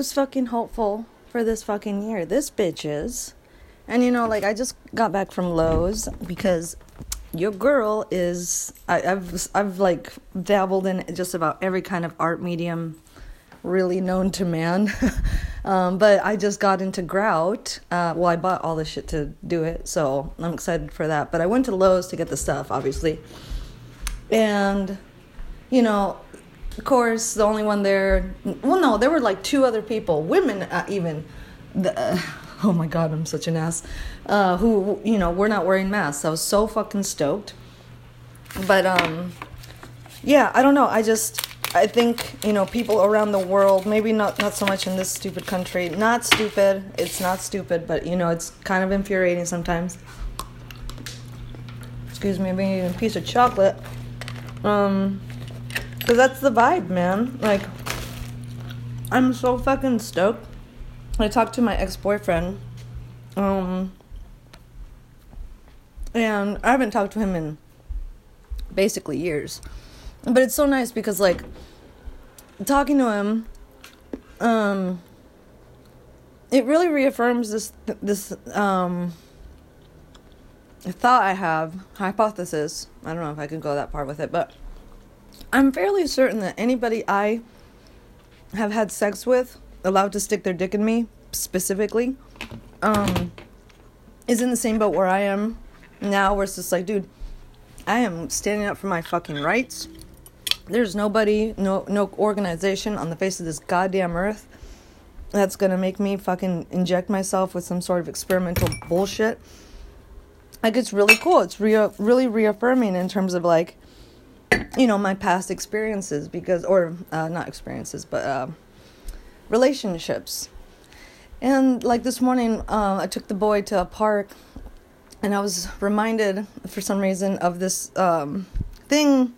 who's fucking hopeful for this fucking year? This bitch is. And you know, like I just got back from Lowe's because your girl is I, I've I've like dabbled in just about every kind of art medium really known to man. um, but I just got into grout. Uh, well, I bought all this shit to do it, so I'm excited for that. But I went to Lowe's to get the stuff, obviously. And, you know, of course, the only one there, well, no, there were like two other people, women uh, even. The, uh, oh my god, I'm such an ass. Uh, who, you know, were not wearing masks. I was so fucking stoked. But, um, yeah, I don't know. I just, I think you know people around the world, maybe not not so much in this stupid country. Not stupid. It's not stupid, but you know it's kind of infuriating sometimes. Excuse me, I'm eating a piece of chocolate. Um, cause that's the vibe, man. Like, I'm so fucking stoked. I talked to my ex boyfriend. Um, and I haven't talked to him in basically years but it's so nice because like talking to him um it really reaffirms this this um thought I have hypothesis I don't know if I can go that far with it but I'm fairly certain that anybody I have had sex with allowed to stick their dick in me specifically um is in the same boat where I am now where it's just like dude I am standing up for my fucking rights there's nobody, no no organization on the face of this goddamn earth that's gonna make me fucking inject myself with some sort of experimental bullshit. Like it's really cool. It's rea- really reaffirming in terms of like, you know, my past experiences because, or uh, not experiences, but uh, relationships. And like this morning, uh, I took the boy to a park, and I was reminded for some reason of this um, thing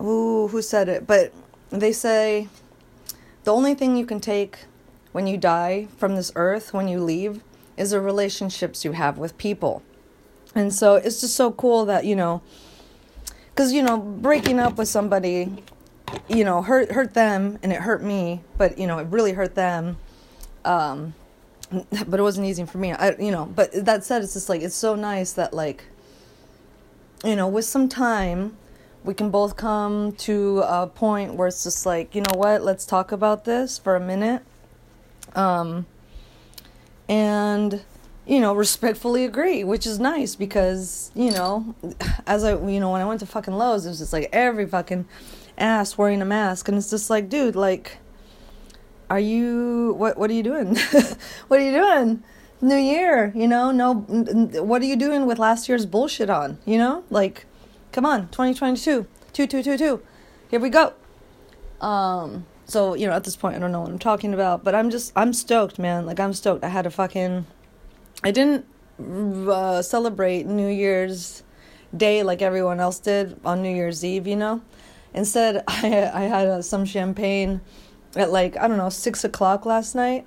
Ooh, who said it? But they say the only thing you can take when you die from this earth, when you leave, is the relationships you have with people. And so it's just so cool that, you know, because, you know, breaking up with somebody, you know, hurt, hurt them and it hurt me, but, you know, it really hurt them. Um, but it wasn't easy for me. I, you know, but that said, it's just like, it's so nice that, like, you know, with some time, we can both come to a point where it's just like, you know what, let's talk about this for a minute. Um, and, you know, respectfully agree, which is nice because, you know, as I, you know, when I went to fucking Lowe's, it was just like every fucking ass wearing a mask. And it's just like, dude, like, are you, what, what are you doing? what are you doing? New year, you know, no, what are you doing with last year's bullshit on, you know? Like, Come on, 2022. 2222. Here we go. Um, so, you know, at this point I don't know what I'm talking about, but I'm just I'm stoked, man. Like I'm stoked. I had a fucking I didn't uh, celebrate New Year's Day like everyone else did on New Year's Eve, you know. Instead, I I had uh, some champagne at like I don't know six o'clock last night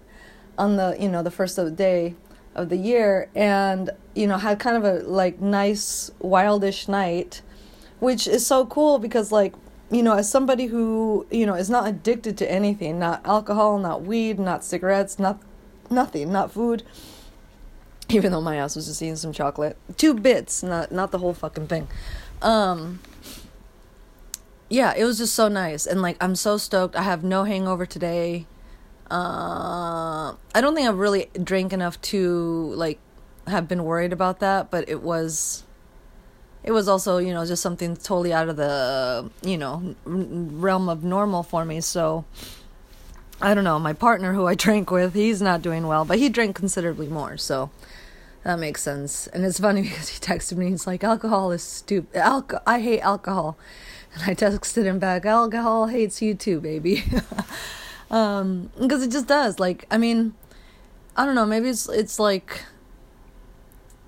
on the you know the first of the day of the year, and you know had kind of a like nice wildish night which is so cool because like you know as somebody who you know is not addicted to anything not alcohol not weed not cigarettes not nothing not food even though my ass was just eating some chocolate. Two bits not not the whole fucking thing. Um yeah it was just so nice. And like i'm so stoked. I have no hangover today. Uh i don't think i've really drank enough to like have been worried about that but it was it was also you know just something totally out of the you know realm of normal for me. So i don't know. My partner who i drank with he's not doing well but he drank considerably more. So that makes sense. And it's funny because he texted me he's like alcohol is stupid. Alco- i hate alcohol. And i texted him back alcohol hates you too baby. Um because it just does. Like i mean i don't know. Maybe it's it's like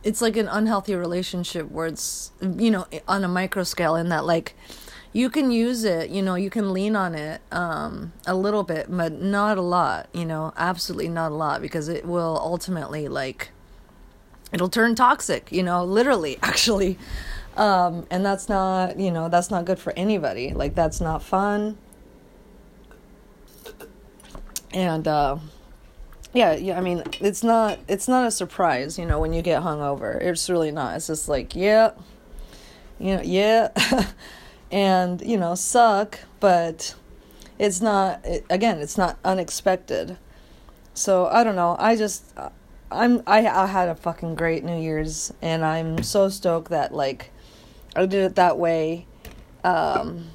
it's like an unhealthy relationship where it's you know on a micro scale in that like you can use it you know you can lean on it um a little bit but not a lot you know absolutely not a lot because it will ultimately like it'll turn toxic you know literally actually um and that's not you know that's not good for anybody like that's not fun and uh, yeah, yeah. I mean, it's not it's not a surprise, you know, when you get hungover. It's really not. It's just like, yeah, you know, yeah, and you know, suck, but it's not. It, again, it's not unexpected. So I don't know. I just. I'm I I had a fucking great New Year's and I'm so stoked that like I did it that way. Um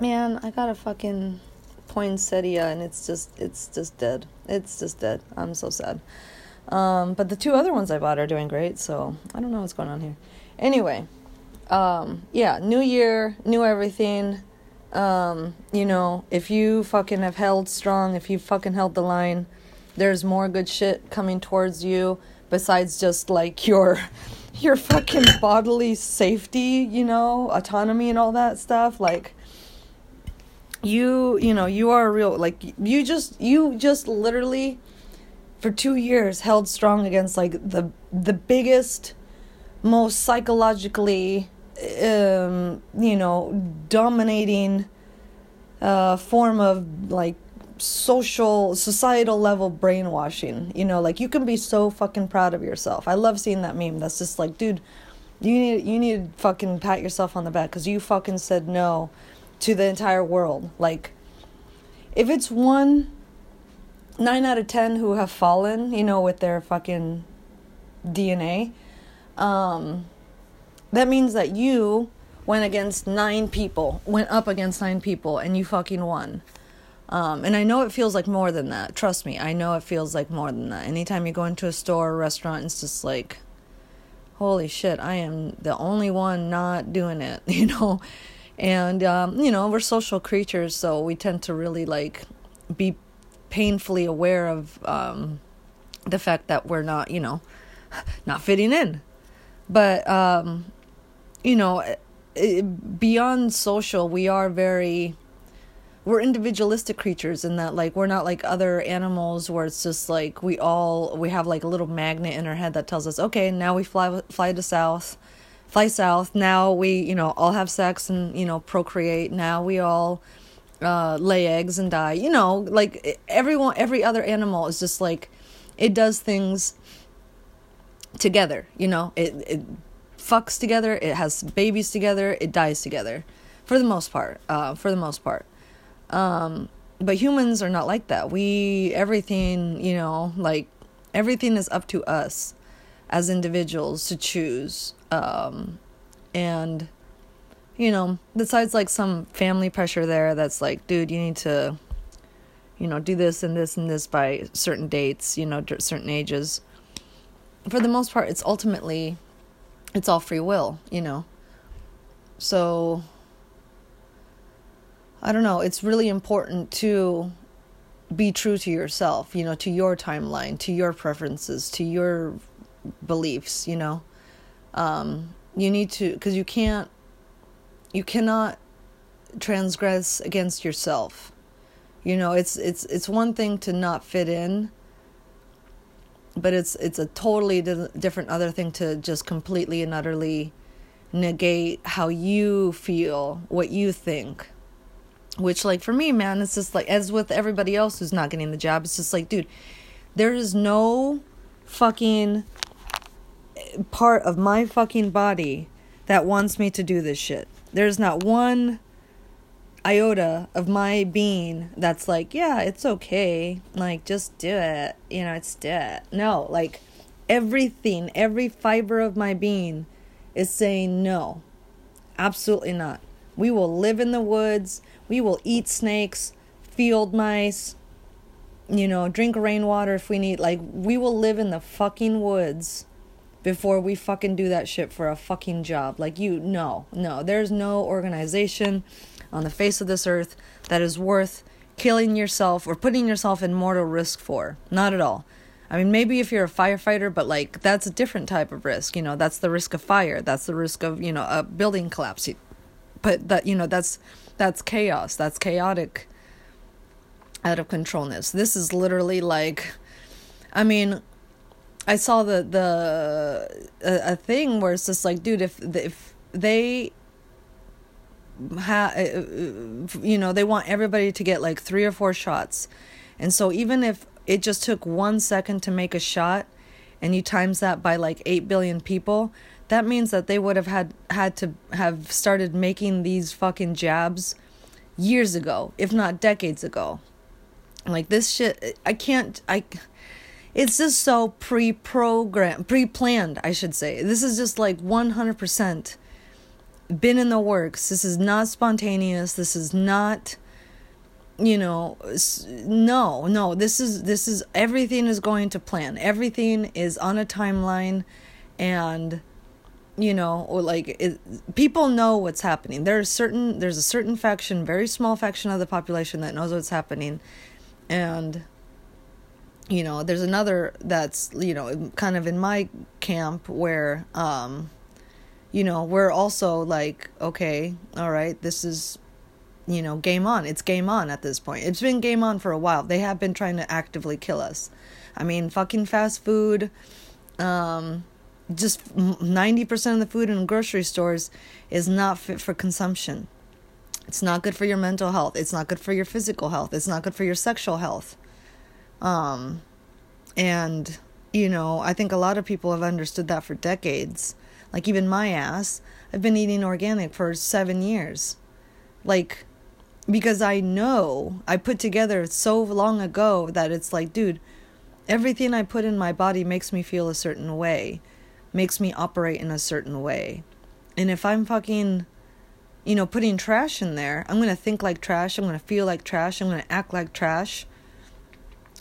man, I got a fucking poinsettia and it's just it's just dead. It's just dead. I'm so sad. Um, but the two other ones I bought are doing great, so I don't know what's going on here. Anyway, um, yeah, new year, new everything. Um, you know, if you fucking have held strong, if you fucking held the line, there's more good shit coming towards you besides just like your your fucking bodily safety, you know, autonomy and all that stuff. Like you you know you are real like you just you just literally for 2 years held strong against like the the biggest most psychologically um you know dominating uh form of like social societal level brainwashing you know like you can be so fucking proud of yourself i love seeing that meme that's just like dude you need you need to fucking pat yourself on the back cuz you fucking said no to the entire world. Like, if it's one, nine out of ten who have fallen, you know, with their fucking DNA, um, that means that you went against nine people, went up against nine people, and you fucking won. Um, and I know it feels like more than that. Trust me, I know it feels like more than that. Anytime you go into a store or restaurant, it's just like, holy shit, I am the only one not doing it, you know? and um, you know we're social creatures so we tend to really like be painfully aware of um, the fact that we're not you know not fitting in but um, you know it, beyond social we are very we're individualistic creatures in that like we're not like other animals where it's just like we all we have like a little magnet in our head that tells us okay now we fly fly to south fly south. Now we, you know, all have sex and, you know, procreate. Now we all uh, lay eggs and die. You know, like everyone, every other animal is just like, it does things together, you know, it, it fucks together, it has babies together, it dies together for the most part, uh, for the most part. Um, but humans are not like that. We, everything, you know, like everything is up to us as individuals to choose um, and, you know, besides like some family pressure there that's like, dude, you need to, you know, do this and this and this by certain dates, you know, certain ages. For the most part, it's ultimately, it's all free will, you know. So, I don't know, it's really important to be true to yourself, you know, to your timeline, to your preferences, to your beliefs, you know. Um, you need to, because you can't, you cannot transgress against yourself. You know, it's it's it's one thing to not fit in, but it's it's a totally different other thing to just completely and utterly negate how you feel, what you think. Which, like, for me, man, it's just like, as with everybody else who's not getting the job, it's just like, dude, there is no fucking part of my fucking body that wants me to do this shit. There's not one iota of my being that's like, yeah, it's okay. Like, just do it. You know, it's it. No, like, everything, every fiber of my being is saying no. Absolutely not. We will live in the woods. We will eat snakes, field mice, you know, drink rainwater if we need. Like, we will live in the fucking woods before we fucking do that shit for a fucking job. Like, you, no, no. There's no organization on the face of this earth that is worth killing yourself or putting yourself in mortal risk for. Not at all. I mean, maybe if you're a firefighter, but like, that's a different type of risk. You know, that's the risk of fire. That's the risk of, you know, a building collapse. But that, you know, that's, that's chaos. That's chaotic out of controlness. This is literally like, I mean, I saw the the a, a thing where it's just like, dude, if if they have, uh, uh, you know, they want everybody to get like three or four shots, And so even if it just took one second to make a shot and you times that by like 8 billion people, that means that they would have had had to have started making these fucking jabs years ago, if not decades ago. Like this shit I can't I it's just so pre-programmed, pre-planned, I should say. This is just like 100% been in the works. This is not spontaneous. This is not you know no no this is this is everything is going to plan everything is on a timeline and you know or like it, people know what's happening. There's certain there's a certain faction very small faction of the population that knows what's happening. And you know there's another that's you know kind of in my camp where um you know we're also like okay all right this is you know game on. It's game on at this point. It's been game on for a while. They have been trying to actively kill us. I mean fucking fast food um just 90% of the food in grocery stores is not fit for consumption. It's not good for your mental health. It's not good for your physical health. It's not good for your sexual health. Um, and, you know, I think a lot of people have understood that for decades. Like, even my ass, I've been eating organic for seven years. Like, because I know I put together so long ago that it's like, dude, everything I put in my body makes me feel a certain way, makes me operate in a certain way. And if I'm fucking, you know, putting trash in there, I'm going to think like trash, I'm going to feel like trash, I'm going to act like trash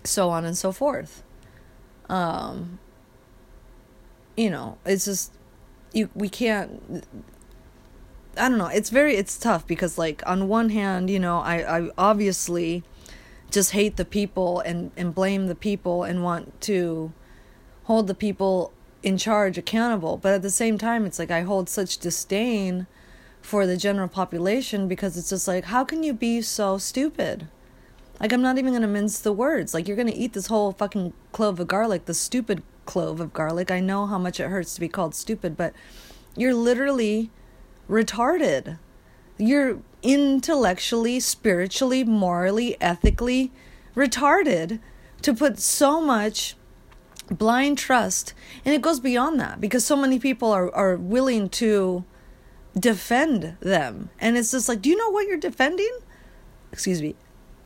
so on and so forth. Um, you know, it's just you we can't I don't know, it's very it's tough because like on one hand, you know, I, I obviously just hate the people and, and blame the people and want to hold the people in charge accountable. But at the same time it's like I hold such disdain for the general population because it's just like how can you be so stupid? Like, I'm not even going to mince the words. Like, you're going to eat this whole fucking clove of garlic, the stupid clove of garlic. I know how much it hurts to be called stupid, but you're literally retarded. You're intellectually, spiritually, morally, ethically retarded to put so much blind trust. And it goes beyond that because so many people are, are willing to defend them. And it's just like, do you know what you're defending? Excuse me.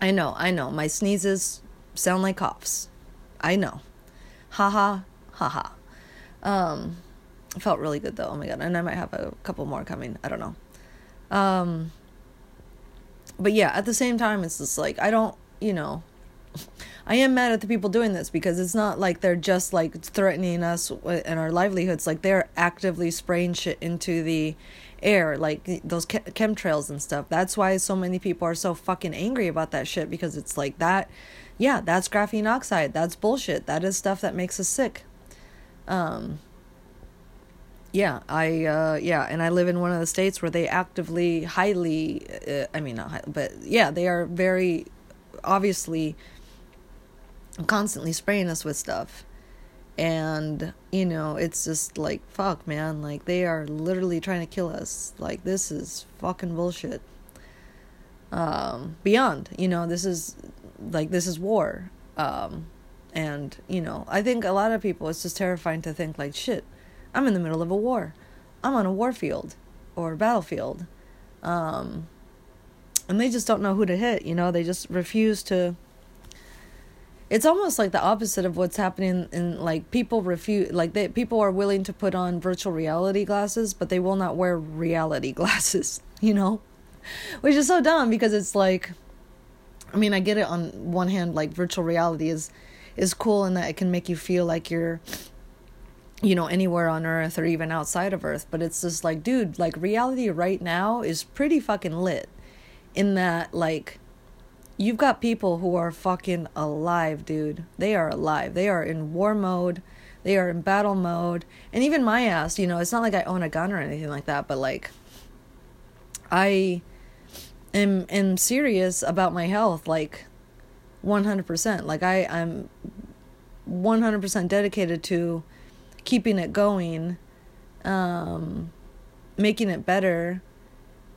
I know, I know. My sneezes sound like coughs. I know. Ha ha, ha ha. Um, felt really good though. Oh my god. And I might have a couple more coming. I don't know. Um, but yeah, at the same time, it's just like, I don't, you know, I am mad at the people doing this because it's not like they're just like threatening us and our livelihoods. Like they're actively spraying shit into the air, like those chemtrails and stuff. That's why so many people are so fucking angry about that shit because it's like that. Yeah, that's graphene oxide. That's bullshit. That is stuff that makes us sick. Um. Yeah, I uh yeah, and I live in one of the states where they actively highly uh, I mean not high, but yeah, they are very obviously constantly spraying us with stuff. And you know it's just like fuck man like they are literally trying to kill us. Like this is fucking bullshit. Um beyond you know this is like this is war. Um and you know i think a lot of people it's just terrifying to think like shit i'm in the middle of a war. I'm on a war field or battlefield. Um and they just don't know who to hit you know? They just refuse to it's almost like the opposite of what's happening in like people refuse like they people are willing to put on virtual reality glasses but they will not wear reality glasses you know? Which is so dumb because it's like i mean i get it on one hand like virtual reality is is cool in that it can make you feel like you're you know anywhere on earth or even outside of earth but it's just like dude like reality right now is pretty fucking lit in that like you've got people who are fucking alive, dude. They are alive. They are in war mode. They are in battle mode. And even my ass, you know, it's not like I own a gun or anything like that, but like I am am serious about my health like 100%. Like I I'm 100% dedicated to keeping it going um making it better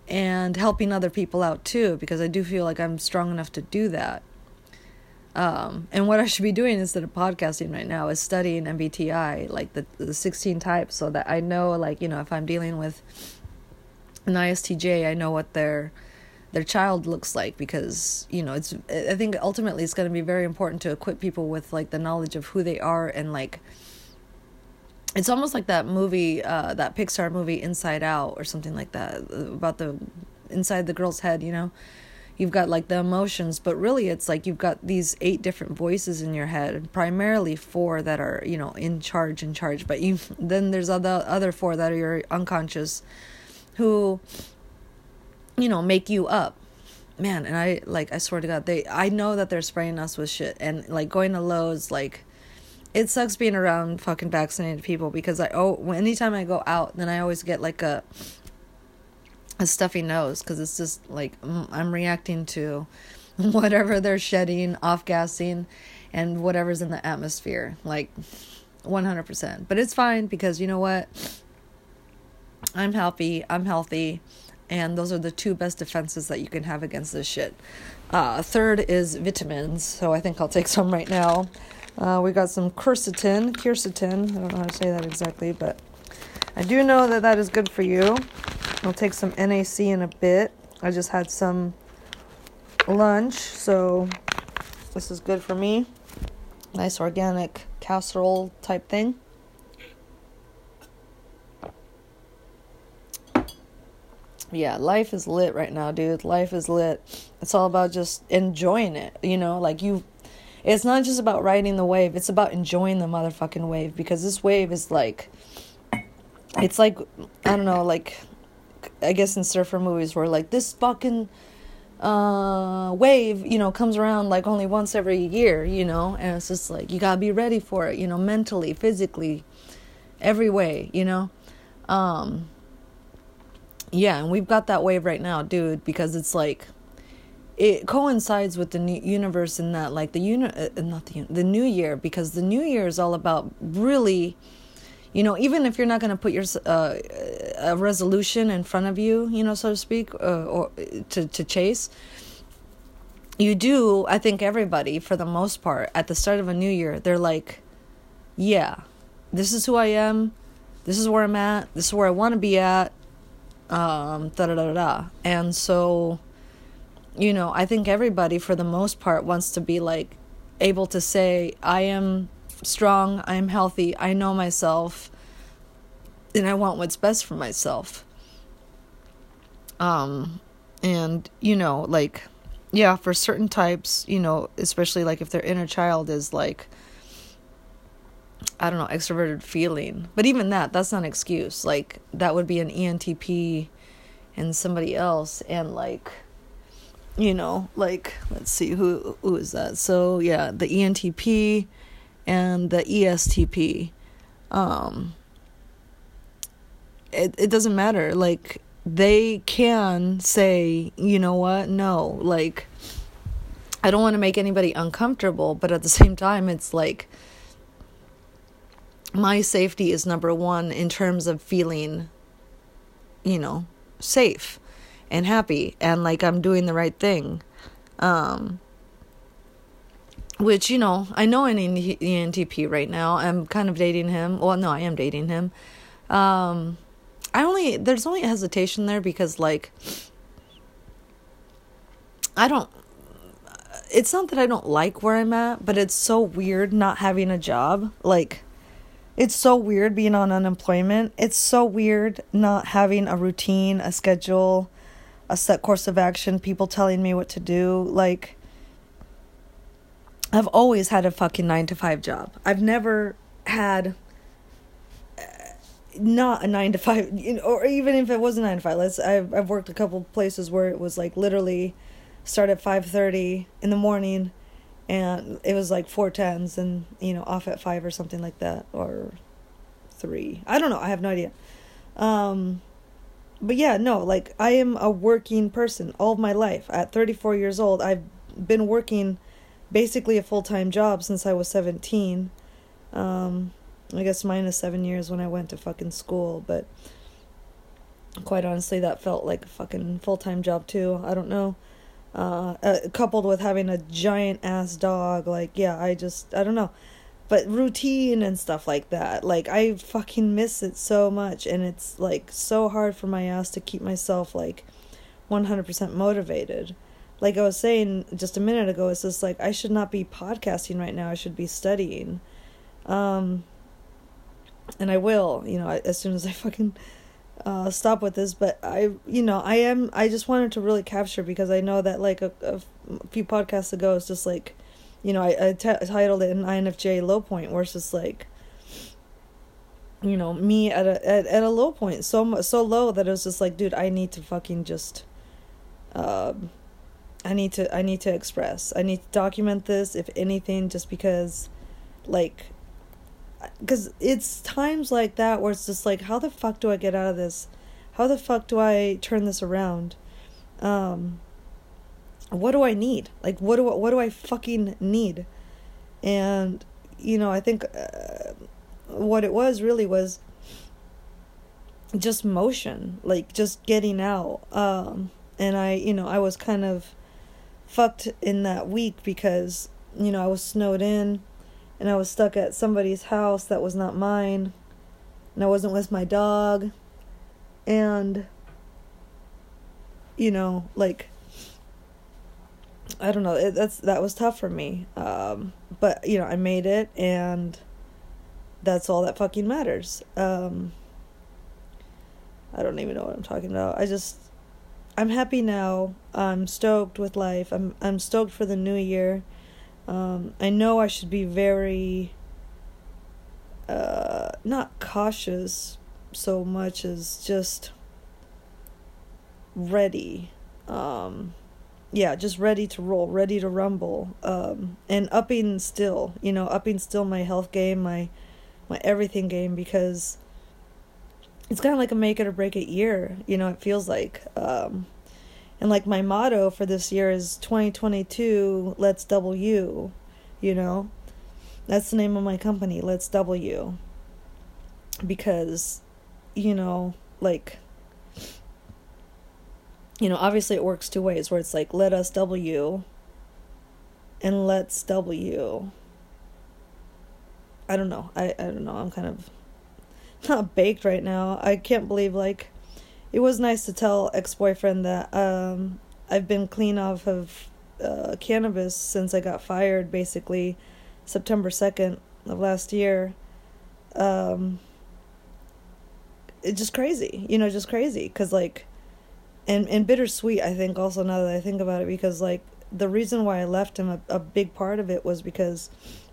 and helping other people out too because I do feel like I'm strong enough to do that. Um, and what I should be doing instead of podcasting right now is studying MBTI, like the the 16 types, so that I know, like you know, if I'm dealing with an ISTJ, I know what their their child looks like because you know it's. I think ultimately it's going to be very important to equip people with like the knowledge of who they are and like it's almost like that movie uh, that pixar movie inside out or something like that about the inside the girl's head you know? You've got like the emotions but really it's like you've got these eight different voices in your head primarily four that are you know in charge in charge but you then there's other other four that are your unconscious who you know make you up. Man and i like i swear to god they i know that they're spraying us with shit and like going to Lowe's like it sucks being around fucking vaccinated people because I oh anytime I go out then I always get like a a stuffy nose because it's just like I'm reacting to whatever they're shedding, off gassing, and whatever's in the atmosphere. Like 100%. But it's fine because you know what? I'm happy, I'm healthy, and those are the two best defenses that you can have against this shit. Uh, third is vitamins, so I think I'll take some right now. Uh, we got some quercetin, quercetin. I don't know how to say that exactly, but I do know that that is good for you. I'll take some NAC in a bit. I just had some lunch, so this is good for me. Nice organic casserole type thing. Yeah, life is lit right now, dude. Life is lit. It's all about just enjoying it, you know, like you it's not just about riding the wave, it's about enjoying the motherfucking wave because this wave is like it's like I don't know, like I guess in surfer movies where like this fucking uh wave, you know, comes around like only once every year, you know, and it's just like you got to be ready for it, you know, mentally, physically, every way, you know. Um yeah, and we've got that wave right now, dude, because it's like it coincides with the new universe in that like the uni- uh, not the the new year because the new year is all about really you know even if you're not going to put your uh, a resolution in front of you you know so to speak uh, or to to chase you do i think everybody for the most part at the start of a new year they're like yeah this is who i am this is where i'm at this is where i want to be at um da da da da. And so you know, I think everybody, for the most part, wants to be like able to say, I am strong, I am healthy, I know myself, and I want what's best for myself. Um, and, you know, like, yeah, for certain types, you know, especially like if their inner child is like, I don't know, extroverted feeling. But even that, that's not an excuse. Like, that would be an ENTP and somebody else. And, like, you know, like let's see who who is that? So yeah, the ENTP and the ESTP. Um it it doesn't matter. Like they can say, you know what? No, like I don't want to make anybody uncomfortable, but at the same time it's like my safety is number 1 in terms of feeling you know, safe and happy and like I'm doing the right thing. Um, which, you know, I know an ENTP right now. I'm kind of dating him. Well, no, I am dating him. Um, I only, there's only hesitation there because, like, I don't, it's not that I don't like where I'm at, but it's so weird not having a job. Like, it's so weird being on unemployment. It's so weird not having a routine, a schedule, a set course of action, people telling me what to do. Like, I've always had a fucking nine to five job. I've never had uh, not a nine to five, or even if it was a nine to five. Let's. I've I've worked a couple places where it was like literally start at five thirty in the morning, and it was like four tens, and you know off at five or something like that, or three. I don't know. I have no idea. Um, but yeah, no, like I am a working person all my life. At 34 years old, I've been working basically a full time job since I was 17. Um, I guess minus seven years when I went to fucking school, but quite honestly, that felt like a fucking full time job too. I don't know. Uh, uh, coupled with having a giant ass dog, like, yeah, I just, I don't know. But routine and stuff like that, like, I fucking miss it so much. And it's, like, so hard for my ass to keep myself, like, 100% motivated. Like I was saying just a minute ago, it's just like, I should not be podcasting right now. I should be studying. Um, and I will, you know, as soon as I fucking uh, stop with this, but I, you know, I am, I just wanted to really capture because I know that like a, a few podcasts ago, it's just like, you know, I, I t- titled it an INFJ low point where it's just like, you know, me at a, at, at a low point, so, so low that it was just like, dude, I need to fucking just, um, I need to, I need to express, I need to document this, if anything, just because, like, because it's times like that where it's just like how the fuck do i get out of this? How the fuck do i turn this around? Um what do i need? Like what do what do i fucking need? And you know i think uh, what it was really was just motion like just getting out. Um and i you know i was kind of fucked in that week because you know i was snowed in and I was stuck at somebody's house that was not mine, and I wasn't with my dog, and you know, like I don't know, it, that's that was tough for me. Um, but you know, I made it, and that's all that fucking matters. Um, I don't even know what I'm talking about. I just I'm happy now. I'm stoked with life. I'm I'm stoked for the new year. Um, I know I should be very, uh, not cautious so much as just ready. Um, yeah, just ready to roll, ready to rumble, um, and upping still, you know, upping still my health game, my, my everything game, because it's kind of like a make it or break it year, you know, it feels like, um, and like my motto for this year is 2022 let's double you you know? That's the name of my company let's double you because you know like you know obviously it works two ways where it's like let us you and let's you i don't know i i don't know i'm kind of not baked right now i can't believe like it was nice to tell ex boyfriend that um, I've been clean off of uh, cannabis since I got fired, basically September 2nd of last year. Um, it's just crazy, you know, just crazy. Because, like, and, and bittersweet, I think, also now that I think about it, because, like, the reason why I left him, a, a big part of it was because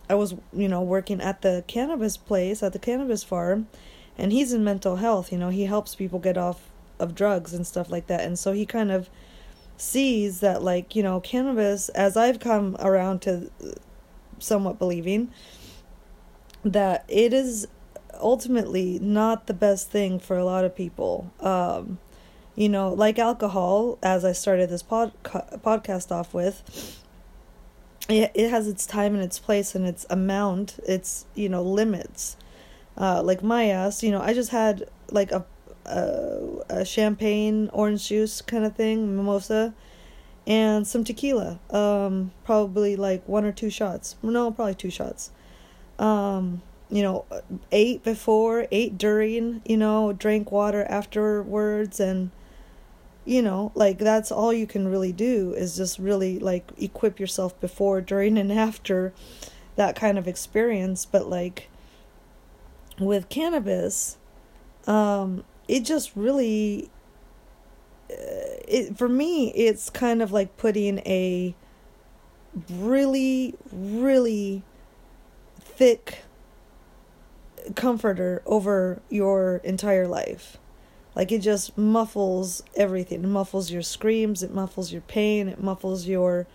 I was, you know, working at the cannabis place, at the cannabis farm, and he's in mental health, you know, he helps people get off of drugs and stuff like that. And so he kind of sees that like, you know, cannabis as I've come around to somewhat believing that it is ultimately not the best thing for a lot of people. Um, you know, like alcohol, as I started this pod, podcast off with, it, it has its time and its place and its amount, its, you know, limits. Uh, like my ass, you know, I just had like a a, a champagne orange juice kind of thing, mimosa, and some tequila. Um, probably like one or two shots. No, probably two shots. Um, you know, ate before, ate during, you know, drank water afterwards, and you know, like that's all you can really do is just really like equip yourself before, during, and after that kind of experience. But like with cannabis, um, it just really uh, it for me it's kind of like putting a really really thick comforter over your entire life like it just muffles everything it muffles your screams it muffles your pain it muffles your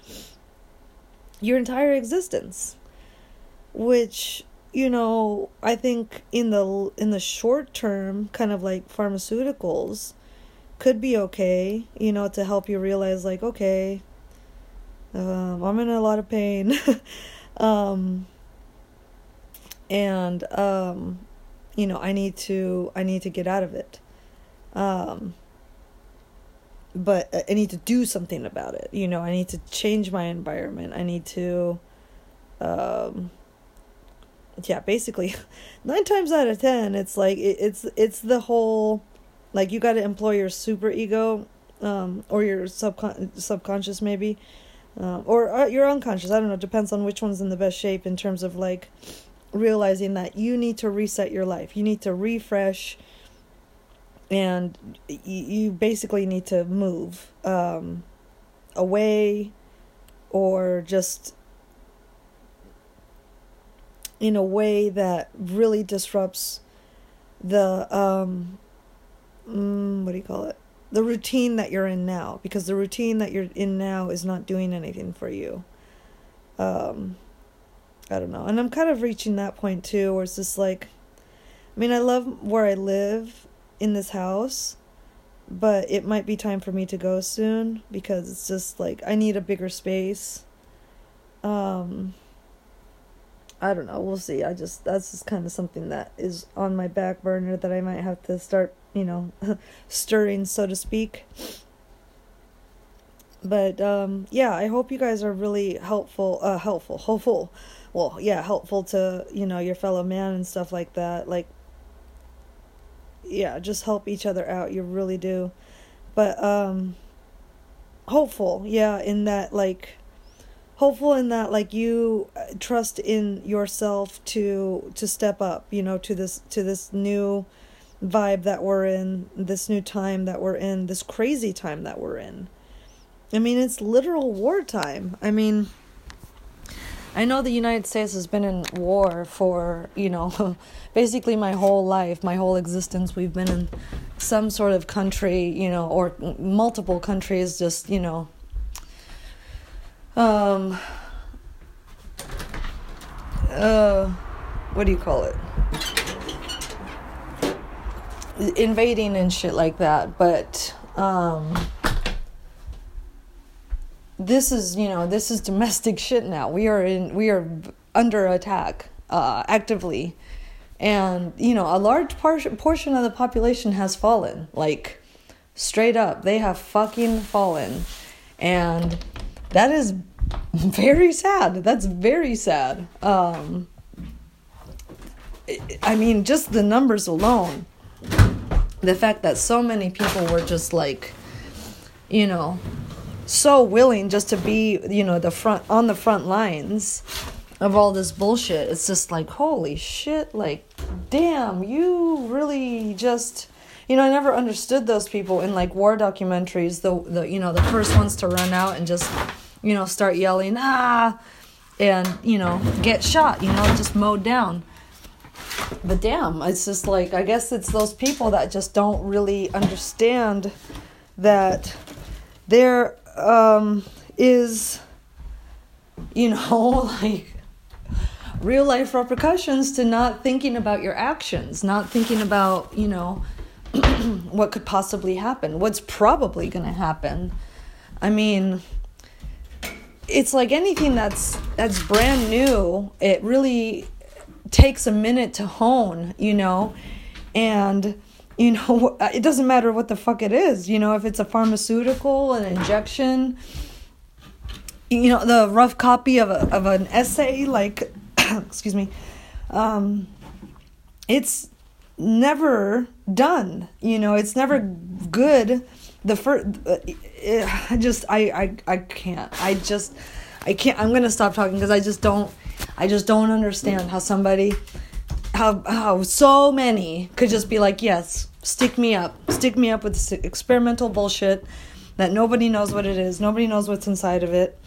your entire existence which you know, I think in the in the short term, kind of like pharmaceuticals could be okay, you know, to help you realize like, okay, um, I'm in a lot of pain. um, and um, you know, I need to I need to get out of it. Um, but I need to do something about it. You know, I need to change my environment. I need to, um, yeah, basically, nine times out of ten, it's like it, it's it's the whole, like you got to employ your super ego, um, or your subcon subconscious maybe, um, or uh, your unconscious. I don't know. Depends on which one's in the best shape in terms of like realizing that you need to reset your life. You need to refresh and you basically need to move um, away or just in a way that really disrupts the um, mm, what do you call it? The routine that you're in now because the routine that you're in now is not doing anything for you. Um, i don't know. And i'm kind of reaching that point too where it's just like i mean i love where i live in this house, but it might be time for me to go soon because it's just like I need a bigger space. Um I don't know, we'll see. I just that's just kind of something that is on my back burner that I might have to start, you know, stirring so to speak. But um yeah, I hope you guys are really helpful uh helpful, hopeful. Well, yeah, helpful to, you know, your fellow man and stuff like that. Like yeah, just help each other out. You really do. But um hopeful, yeah, in that like hopeful in that like you uh, trust in yourself to to step up, you know, to this to this new vibe that we're in, this new time that we're in, this crazy time that we're in. I mean, it's literal wartime. I mean, I know the United States has been in war for, you know, basically my whole life, my whole existence. We've been in some sort of country, you know, or multiple countries, just, you know, um, uh, what do you call it? Invading and shit like that. But, um, this is you know this is domestic shit now. We are in we are under attack uh, actively. And you know a large par- portion of the population has fallen. Like straight up they have fucking fallen. And that is very sad. That's very sad. Um i mean just the numbers alone the fact that so many people were just like you know so willing just to be, you know, the front on the front lines of all this bullshit. It's just like, holy shit, like damn, you really just you know, I never understood those people in like war documentaries, the the you know, the first ones to run out and just, you know, start yelling, ah and, you know, get shot, you know, just mowed down. But damn, it's just like I guess it's those people that just don't really understand that they're um, is, you know, like real life repercussions to not thinking about your actions, not thinking about, you know, what could possibly happen, what's probably going to happen. I mean, it's like anything that's that's brand new, it really takes a minute to hone, you know, and you know, uh, it doesn't matter what the fuck it is. You know, if it's a pharmaceutical, an injection, you know, the rough copy of a, of an essay, like, excuse me, um, it's never done. You know, it's never good. The first, uh, uh, I just, I, I, I can't. I just, I can't. I'm gonna stop talking because I just don't. I just don't understand how somebody, how how so many could just be like, yes, stick me up. Stick me up with this experimental bullshit that nobody knows what it is. Nobody knows what's inside of it.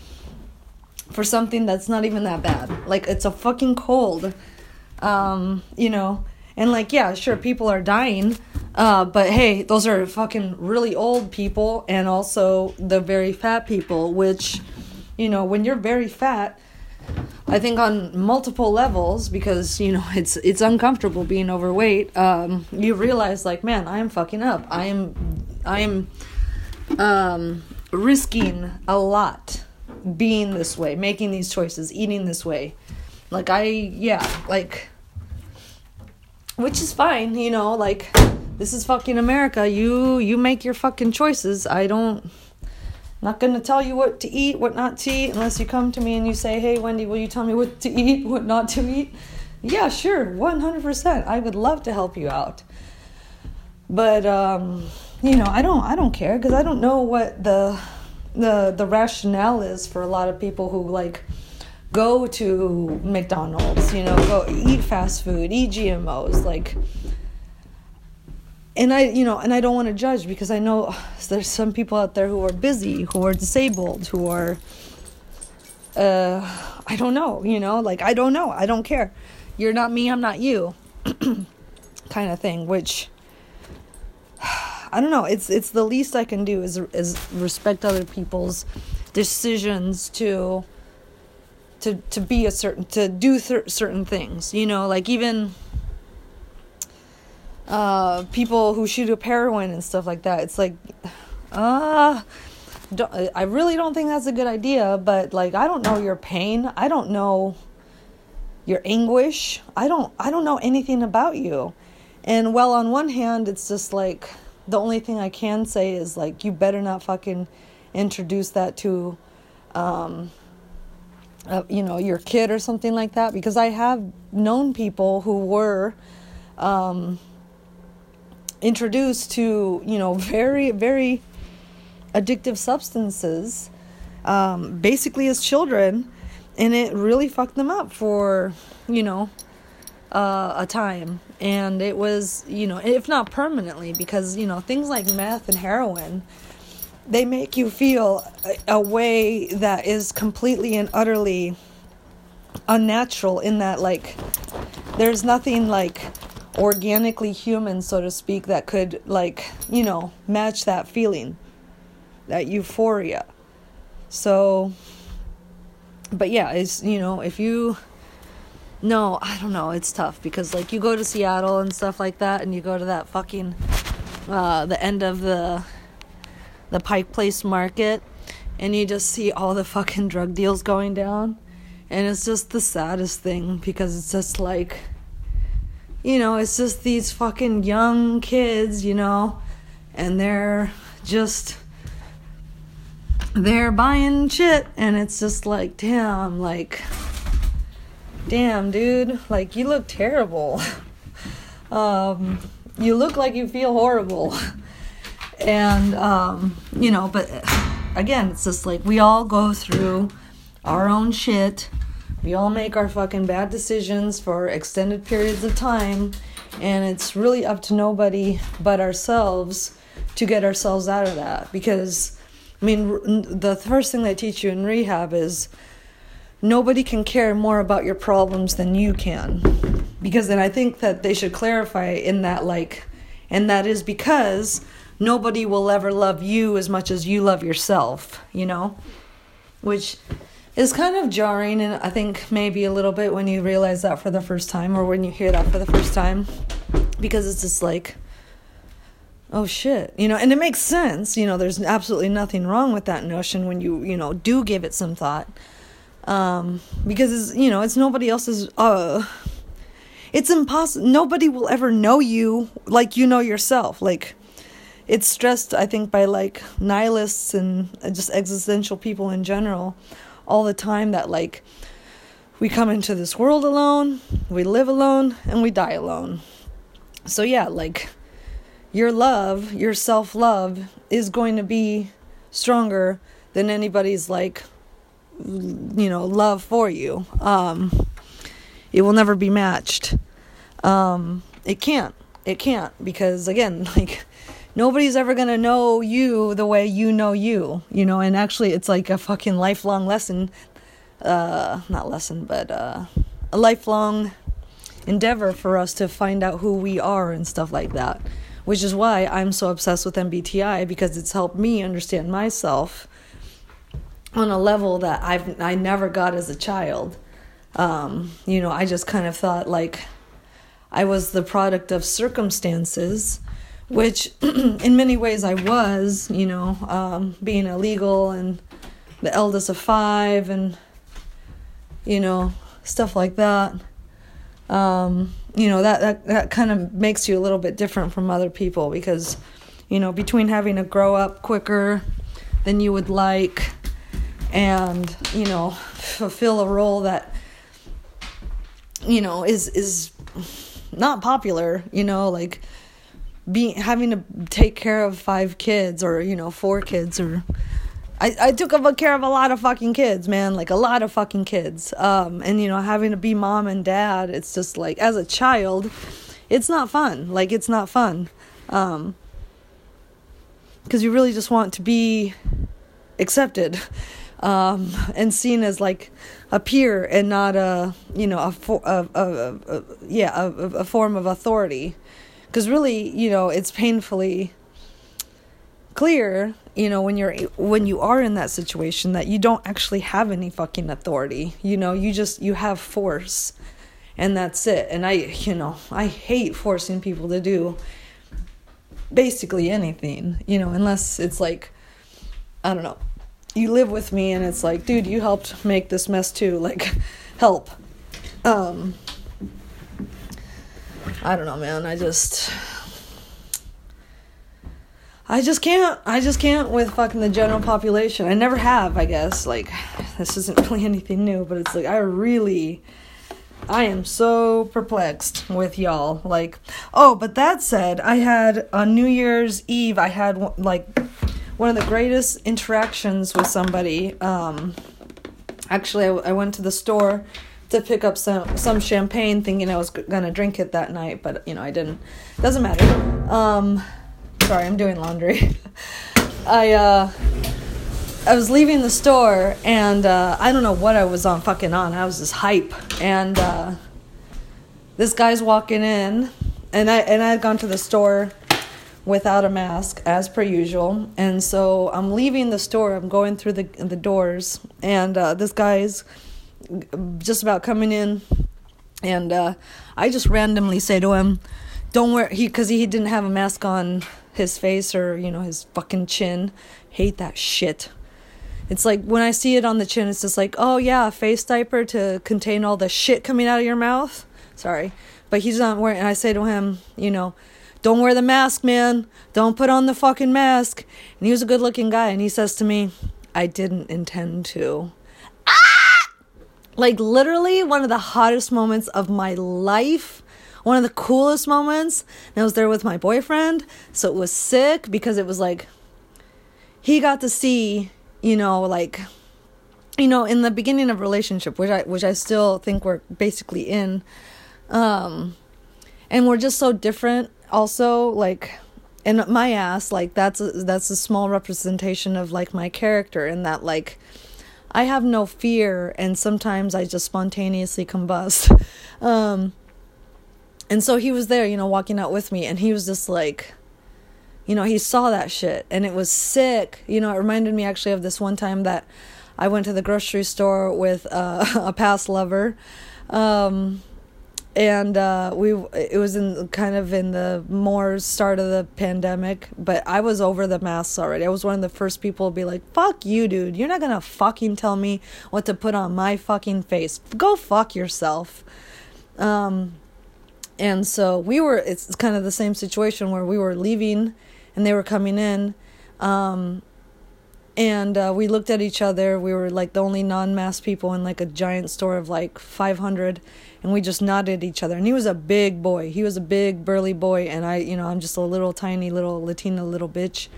For something that's not even that bad. Like it's a fucking cold. Um, you know, and like yeah, sure people are dying. Uh, but hey, those are fucking really old people and also the very fat people, which, you know, when you're very fat, I think on multiple levels because you know it's it's uncomfortable being overweight. Um, you realize like, man, I am fucking up. I am I am um, risking a lot being this way, making these choices, eating this way. Like I yeah, like which is fine, you know, like this is fucking America. You you make your fucking choices. I don't not going to tell you what to eat, what not to eat unless you come to me and you say, "Hey Wendy, will you tell me what to eat, what not to eat?" Yeah, sure. 100%. I would love to help you out. But um you know, I don't I don't care cuz I don't know what the the the rationale is for a lot of people who like go to McDonald's, you know, go eat fast food, eat GMOs, like and I, you know, and I don't want to judge because I know there's some people out there who are busy, who are disabled, who are uh I don't know, you know, like I don't know, I don't care. You're not me, I'm not you. kind of thing, which I don't know. It's it's the least I can do is is respect other people's decisions to to to be a certain to do th- certain things. You know, like even uh, people who shoot up heroin and stuff like that. It's like, ah. Uh, I really don't think that's a good idea. But like, I don't know your pain. I don't know your anguish. I don't. I don't know anything about you. And well, on one hand, it's just like the only thing I can say is like you better not fucking introduce that to um uh, you know your kid or something like that because I have known people who were um introduced to you know very very addictive substances um basically as children and it really fucked them up for you know uh, a time. And it was you know if not permanently because you know things like meth and heroin they make you feel a, a way that is completely and utterly unnatural in that like there's nothing like organically human so to speak that could like you know match that feeling that euphoria so but yeah it's you know if you no, I don't know. It's tough because like you go to Seattle and stuff like that, and you go to that fucking uh, the end of the the Pike Place Market, and you just see all the fucking drug deals going down, and it's just the saddest thing because it's just like, you know, it's just these fucking young kids, you know, and they're just they're buying shit, and it's just like, damn, like damn, dude, like you look terrible. um, you look like you feel horrible. and, um, you know, but again, it's just like we all go through our own shit. We all make our fucking bad decisions for extended periods of time. And it's really up to nobody but ourselves to get ourselves out of that. Because, I mean, the first thing they teach you in rehab is nobody can care more about your problems than you can. Because then I think that they should clarify in that, like, and that is because nobody will ever love you as much as you love yourself, you know? Which is kind of jarring, and I think maybe a little bit when you realize that for the first time or when you hear that for the first time. Because it's just like, oh shit you know and it makes sense you know there's absolutely nothing wrong with that notion when you you know do give it some thought um, because it's, you know it's nobody else's uh it's impossible nobody will ever know you like you know yourself like it's stressed i think by like nihilists and just existential people in general all the time that like we come into this world alone we live alone and we die alone. So yeah like your love your self-love is going to be stronger than anybody's like you know love for you. Um it will never be matched. Um it can't. It can't because again like nobody's ever going to know you the way you know you you know and actually it's like a fucking lifelong lesson uh not lesson but uh a lifelong endeavor for us to find out who we are and stuff like that which is why I'm so obsessed with MBTI because it's helped me understand myself on a level that I've I never got as a child. Um, you know, I just kind of thought like I was the product of circumstances, which in many ways I was. You know, um, being illegal and the eldest of five, and you know stuff like that. Um, you know that that that kind of makes you a little bit different from other people because you know between having to grow up quicker than you would like and you know fulfill a role that you know is is not popular you know like being having to take care of five kids or you know four kids or I, I took care of a lot of fucking kids, man, like a lot of fucking kids. Um, and you know, having to be mom and dad, it's just like as a child, it's not fun. Like it's not fun. Um, because you really just want to be accepted um, and seen as like a peer and not a you know a, for, a, a, a yeah a, a form of authority because really you know it's painfully clear you know when you're when you are in that situation that you don't actually have any fucking authority. You know you just you have force and that's it. And i you know i hate forcing people to do basically anything you know unless it's like i don't know you live with me and it's like dude you helped make this mess too like help. Um i don't know man i just I just can't. I just can't with fucking the general population. I never have, I guess. Like, this isn't really anything new, but it's like, I really. I am so perplexed with y'all. Like, oh, but that said, I had on New Year's Eve, I had like one of the greatest interactions with somebody. Um, actually, I, I went to the store to pick up some some champagne, thinking I was gonna drink it that night, but you know I didn't. Doesn't matter. Um, sorry, I'm doing laundry. I uh I was leaving the store and uh, I don't know what I was on fucking on. I was just hype and uh, this guy's walking in and I and I had gone to the store without a mask as per usual. And so I'm leaving the store. I'm going through the the doors and uh, this guy's just about coming in and uh, I just randomly say to him, "Don't wear he cuz he didn't have a mask on his face or, you know, his fucking chin. Hate that shit. It's like when I see it on the chin, it's just like, oh yeah, a face diaper to contain all the shit coming out of your mouth. Sorry. But he's not wearing, and I say to him, you know, don't wear the mask, man. Don't put on the fucking mask. And he was a good looking guy, and he says to me, I didn't intend to. Like literally one of the hottest moments of my life one of the coolest moments. And I was there with my boyfriend, so it was sick because it was like he got to see, you know, like you know, in the beginning of relationship, which I which I still think we're basically in, um, and we're just so different. Also, like, and my ass, like that's a, that's a small representation of like my character, in that like I have no fear, and sometimes I just spontaneously combust. Um, and so he was there, you know, walking out with me, and he was just like, you know, he saw that shit, and it was sick. You know, it reminded me actually of this one time that I went to the grocery store with uh, a past lover. Um, and uh, we it was in kind of in the more start of the pandemic but i was over the masks already. I was one of the first people to be like fuck you dude. You're not gonna fucking tell me what to put on my fucking face. Go fuck yourself. Um, and so we were it's kind of the same situation where we were leaving and they were coming in. Um, and uh, we looked at each other. We were like the only non mask people in like a giant store of like 500 and we just nodded at each other and he was a big boy he was a big burly boy and i you know i'm just a little tiny little latina little bitch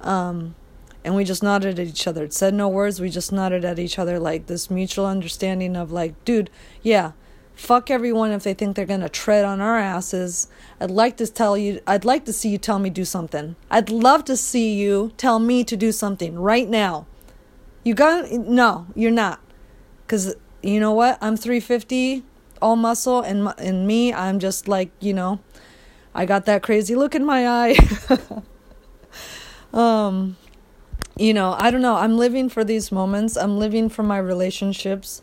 um, and we just nodded at each other said no words we just nodded at each other like this mutual understanding of like dude yeah Fuck everyone if they think they're gonna tread on our asses. I'd like to tell you, I'd like to see you tell me do something. I'd love to see you tell me to do something right now. You got, no, you're not. Because you know what? I'm 350, all muscle, and, and me, I'm just like, you know, I got that crazy look in my eye. um, you know, I don't know. I'm living for these moments. I'm living for my relationships.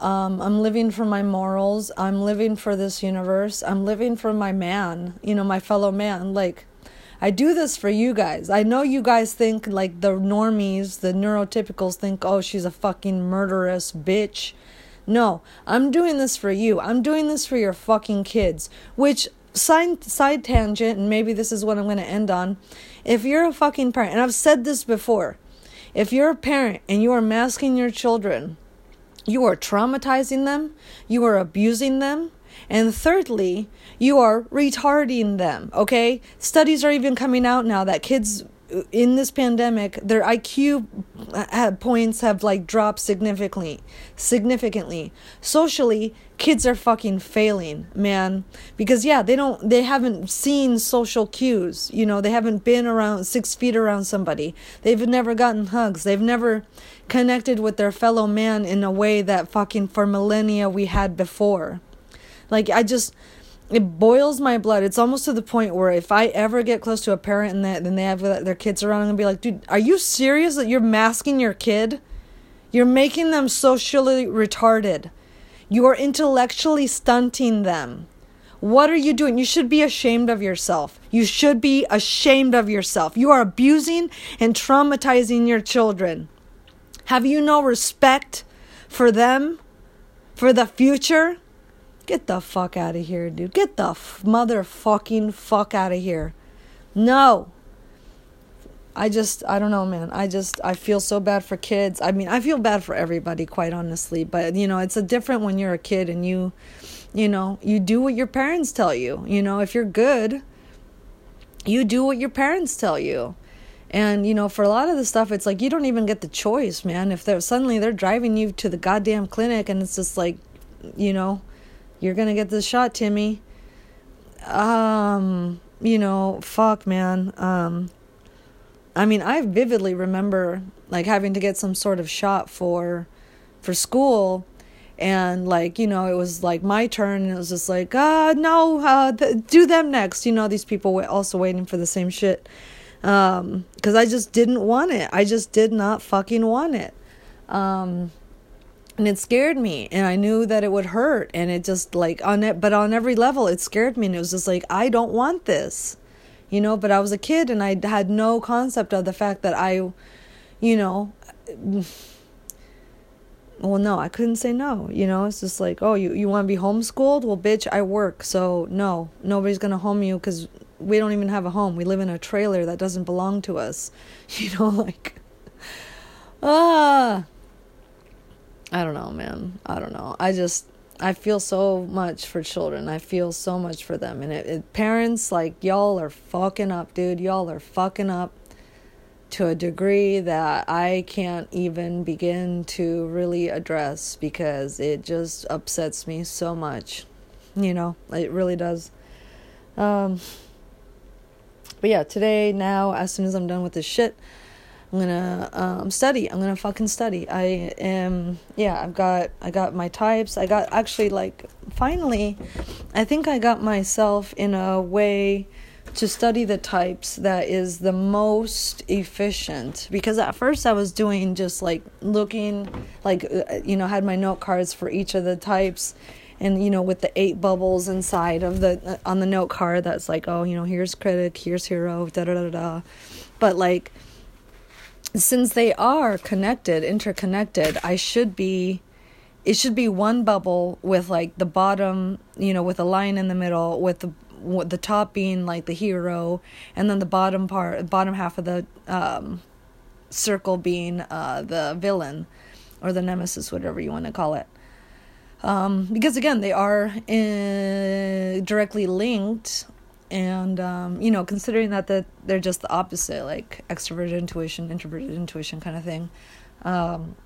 Um, I'm living for my morals. I'm living for this universe. I'm living for my man, you know, my fellow man. Like, I do this for you guys. I know you guys think, like, the normies, the neurotypicals think, oh, she's a fucking murderous bitch No, I'm doing this for you. I'm doing this for your fucking kids. Which side side tangent, and maybe this is what I'm going to end on. If you're a fucking parent, and I've said this before, if you're a parent and you are masking your children, you are traumatizing them, you are abusing them, and thirdly, you are retarding them, okay? Studies are even coming out now that kids in this pandemic their IQ uh, uh, points have like dropped significantly significantly. Socially kids are fucking failing man. Because yeah they don't they haven't seen social cues you know? They haven't been around 6 feet around somebody. They've never gotten hugs. They've never connected with their fellow man in a way that fucking for millennia we had before. Like I just it boils my blood. It's almost to the point where if I ever get close to a parent and that then they have their kids around, I'm gonna be like, dude, are you serious that you're masking your kid? You're making them socially retarded. You are intellectually stunting them. What are you doing? You should be ashamed of yourself. You should be ashamed of yourself. You are abusing and traumatizing your children. Have you no respect for them? For the future? Get the fuck out of here, dude. Get the f- motherfucking fuck out of here. No. I just, I don't know, man. I just, I feel so bad for kids. I mean, I feel bad for everybody, quite honestly. But, you know, it's a different when you're a kid and you, you know, you do what your parents tell you. You know, if you're good, you do what your parents tell you. And you know, for a lot of the stuff, it's like you don't even get the choice, man. If they're suddenly they're driving you to the goddamn clinic, and it's just like, you know, you're gonna get the shot, Timmy. Um, you know, fuck, man. Um, I mean, I vividly remember like having to get some sort of shot for, for school, and like you know, it was like my turn, and it was just like, ah, uh, no, uh, th- do them next. You know, these people were also waiting for the same shit. Um, because I just didn't want it. I just did not fucking want it. Um and it scared me and i knew that it would hurt and it just like on it but on every level it scared me and it was just like i don't want this you know but i was a kid and i had no concept of the fact that i you know well no i couldn't say no you know? It's just like oh you, you want to be homeschooled? Well bitch i work so no nobody's gonna home you because we don't even have a home. We live in a trailer that doesn't belong to us you know like ah I don't know, man. I don't know. I just I feel so much for children. I feel so much for them. And it, it, parents like y'all are fucking up, dude. Y'all are fucking up to a degree that I can't even begin to really address because it just upsets me so much. You know, it really does. Um but yeah, today now as soon as I'm done with this shit, I'm gonna um, study. I'm gonna fucking study. I am yeah. I've got I got my types. I got actually like finally, I think I got myself in a way to study the types that is the most efficient because at first I was doing just like looking like uh, you know had my note cards for each of the types and you know with the eight bubbles inside of the uh, on the note card that's like oh you know here's critic here's hero da da da da but like since they are connected, interconnected, I should be it should be one bubble with like the bottom, you know, with a line in the middle, with the with the top being like the hero, and then the bottom part, bottom half of the um, circle being uh, the villain or the nemesis, whatever you want to call it. Um, because again, they are in, uh, directly linked and um, you know considering that the, they're just the opposite like extroverted intuition introverted intuition kind of thing um,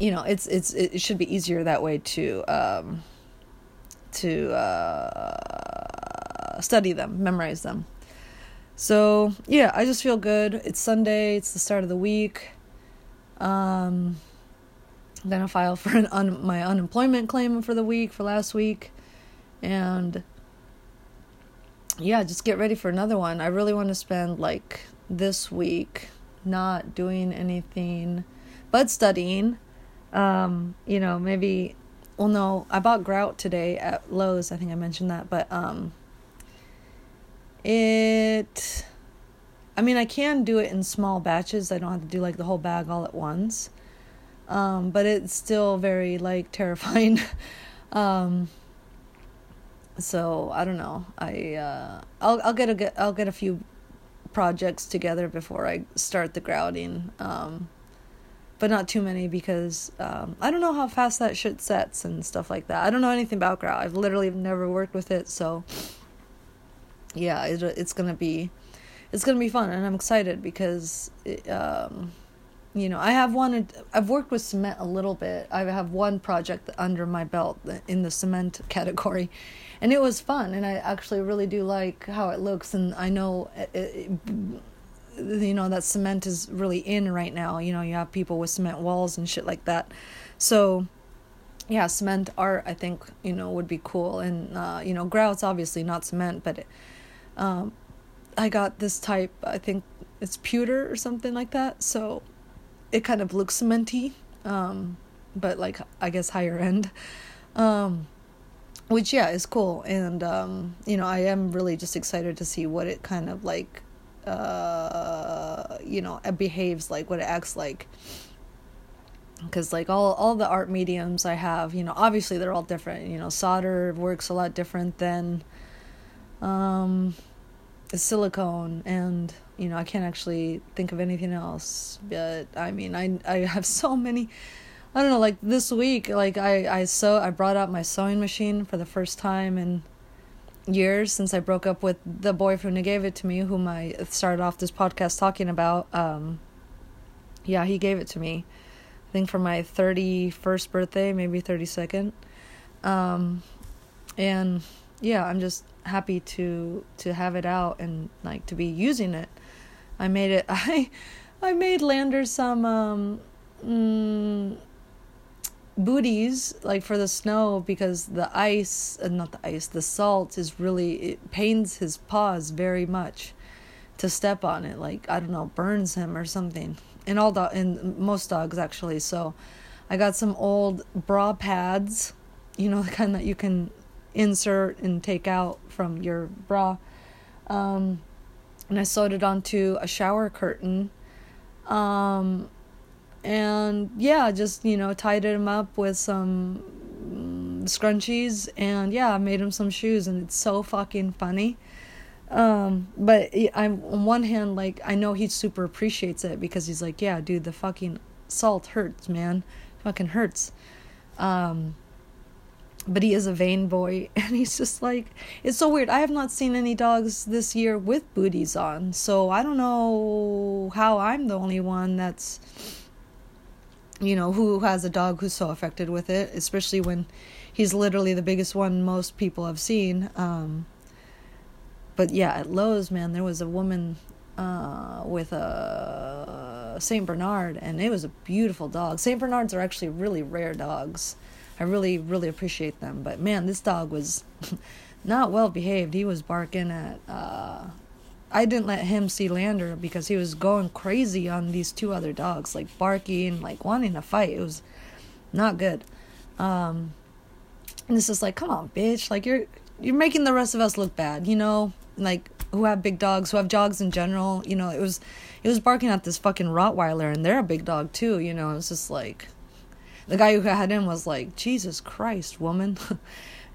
you know it's it's it should be easier that way to um, to uh, study them memorize them. So yeah i just feel good. It's sunday it's the start of the week. Um, gonna file for an un- my unemployment claim for the week for last week. And yeah, just get ready for another one. I really want to spend like this week not doing anything but studying. Um, you know, maybe well no, I bought grout today at Lowe's. I think I mentioned that, but um it I mean, I can do it in small batches. I don't have to do like the whole bag all at once. um, but it's still very like terrifying. um, so I don't know. I uh, I'll I'll get a I'll get a few projects together before I start the grouting. Um, but not too many because um, I don't know how fast that shit sets and stuff like that. I don't know anything about grout. I've literally never worked with it, so yeah, it, it's gonna be it's gonna be fun, and I'm excited because it, um, you know I have one. I've worked with cement a little bit. I have one project under my belt in the cement category, and it was fun. And I actually really do like how it looks, and I know. It, it, you know that cement is really in right now you know you have people with cement walls and shit like that so yeah cement art i think you know would be cool and uh, you know grout's obviously not cement but it, um, i got this type i think it's pewter or something like that so it kind of looks cementy um, but like i guess higher end. Um, which yeah is cool. And um, you know i am really just excited to see what it kind of like uh, you know it behaves like what it acts like. Because like all all the art mediums i have you know obviously they're all different. You know solder works a lot different than um silicone and you know i can't actually think of anything else but i mean i i have so many i don't know like this week like i i sew i brought out my sewing machine for the first time in years since I broke up with the boyfriend who gave it to me, whom I started off this podcast talking about. Um, yeah, he gave it to me. I think for my 31st birthday, maybe 32nd. Um, and yeah, I'm just happy to to have it out and like to be using it. I made it. I I made Lander some um, mm, booties like for the snow because the ice uh, not the ice the salt is really it pains his paws very much to step on it like i don't know burns him or something in all dog in most dogs actually so i got some old bra pads you know the kind that you can insert and take out from your bra um, and i sewed it onto a shower curtain um, and yeah, just you know tied him up with some mm, scrunchies and yeah, I made him some shoes and it's so fucking funny. Um, but I'm on one hand like I know he super appreciates it because he's like, yeah, dude, the fucking salt hurts, man, fucking hurts. Um, but he is a vain boy and he's just like it's so weird i have not seen any dogs this year with booties on so i don't know how i'm the only one that's you know, who has a dog who's so affected with it, especially when he's literally the biggest one most people have seen. Um, but yeah, at Lowe's, man, there was a woman uh, with a Saint Bernard, and it was a beautiful dog. Saint Bernards are actually really rare dogs. I really, really appreciate them. But man, this dog was not well behaved. He was barking at uh, I didn't let him see Lander because he was going crazy on these two other dogs, like barking, like wanting to fight. It was not good. Um, and it's just like, come on, bitch! Like you're you're making the rest of us look bad, you know? Like who have big dogs, who have dogs in general. You know, it was it was barking at this fucking Rottweiler, and they're a big dog too. You know, it's just like the guy who had him was like, Jesus Christ, woman.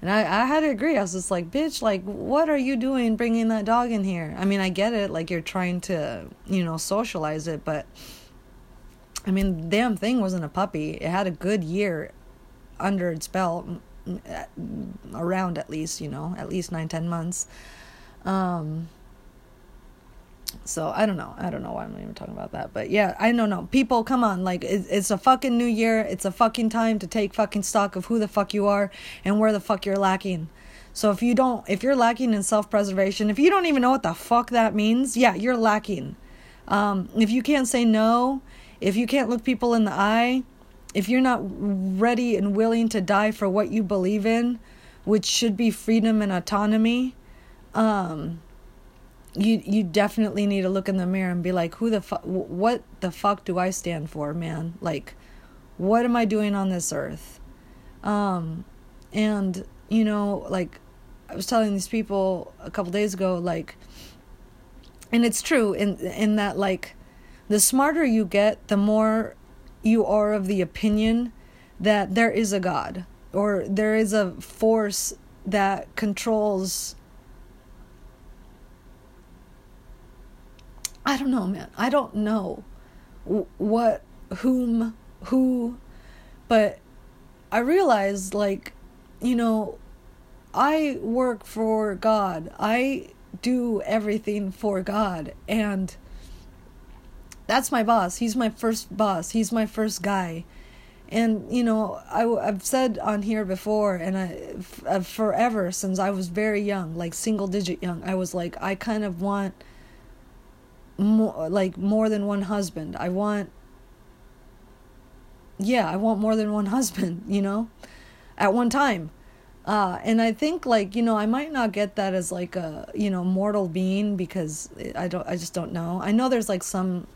And I, I had to agree. I was just like, bitch, like, what are you doing bringing that dog in here? I mean, I get it. Like, you're trying to, you know, socialize it, but I mean, damn thing wasn't a puppy. It had a good year under its belt, around at least, you know, at least nine, ten months. Um, so I don't know. I don't know why I'm even talking about that. But yeah, I don't know. People, come on. Like, it, it's a fucking new year. It's a fucking time to take fucking stock of who the fuck you are and where the fuck you're lacking. So if you don't, if you're lacking in self preservation, if you don't even know what the fuck that means, yeah, you're lacking. Um, if you can't say no, if you can't look people in the eye, if you're not ready and willing to die for what you believe in, which should be freedom and autonomy, um, you you definitely need to look in the mirror and be like who the fuck what the fuck do i stand for man? Like what am i doing on this earth? Um and you know like i was telling these people a couple days ago like and it's true in in that like the smarter you get the more you are of the opinion that there is a God or there is a force that controls I don't know, man. I don't know what, whom, who, but I realized, like, you know, I work for God. I do everything for God. And that's my boss. He's my first boss. He's my first guy. And, you know, I, I've said on here before, and I, uh, forever since I was very young, like single digit young, I was like, I kind of want more like more than one husband. I want yeah, I want more than one husband, you know, at one time. Uh, and I think like you know I might not get that as like a you know mortal being because I don't I just don't know. I know there's like some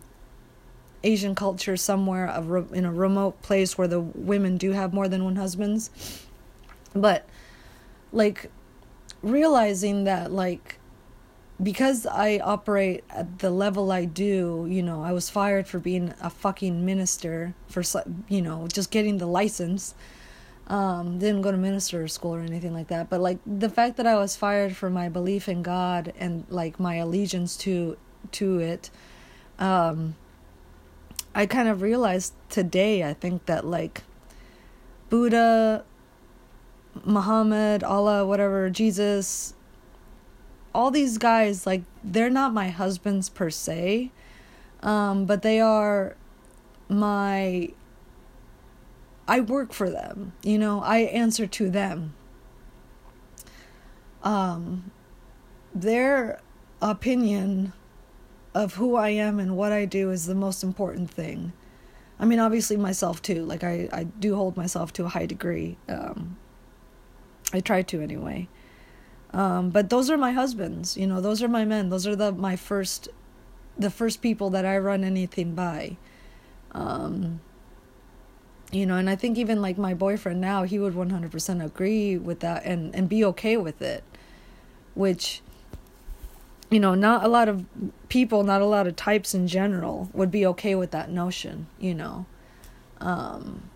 Asian culture somewhere in a remote place where the women do have more than one husbands, but like realizing that like because I operate at the level I do, you know, I was fired for being a fucking minister for, you know, just getting the license. Um, didn't go to minister school or anything like that, but like the fact that I was fired for my belief in God and like my allegiance to to it, um, I kind of realized today. I think that like Buddha, Muhammad, Allah, whatever, Jesus, all these guys like they're not my husbands per se um, but they are my I work for them you know I answer to them um their opinion of who I am and what I do is the most important thing. I mean, obviously myself too. Like I, I do hold myself to a high degree. Um, I try to anyway. Um, but those are my husbands, you know, those are my men. Those are the my first the first people that I run anything by. Um, you know, and I think even like my boyfriend now, he would 100% agree with that and and be okay with it. Which you know, not a lot of people, not a lot of types in general would be okay with that notion, you know. Um,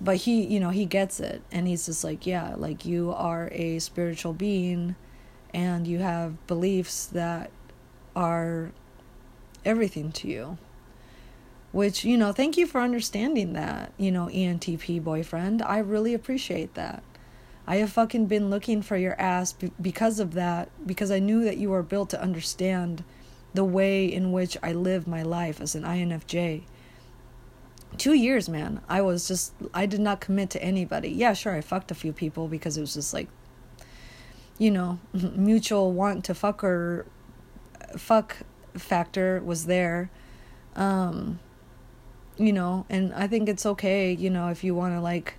but he, you know, he gets it and he's just like, yeah, like you are a spiritual being and you have beliefs that are everything to you. Which, you know, thank you for understanding that, you know, ENTP boyfriend. I really appreciate that. I have fucking been looking for your ass b- because of that, because I knew that you were built to understand the way in which I live my life as an INFJ. Two years, man. I was just, I did not commit to anybody. Yeah, sure, I fucked a few people because it was just like you know, mutual want to fuck or fuck factor was there. Um, you know, and I think it's okay, you know, if you want to like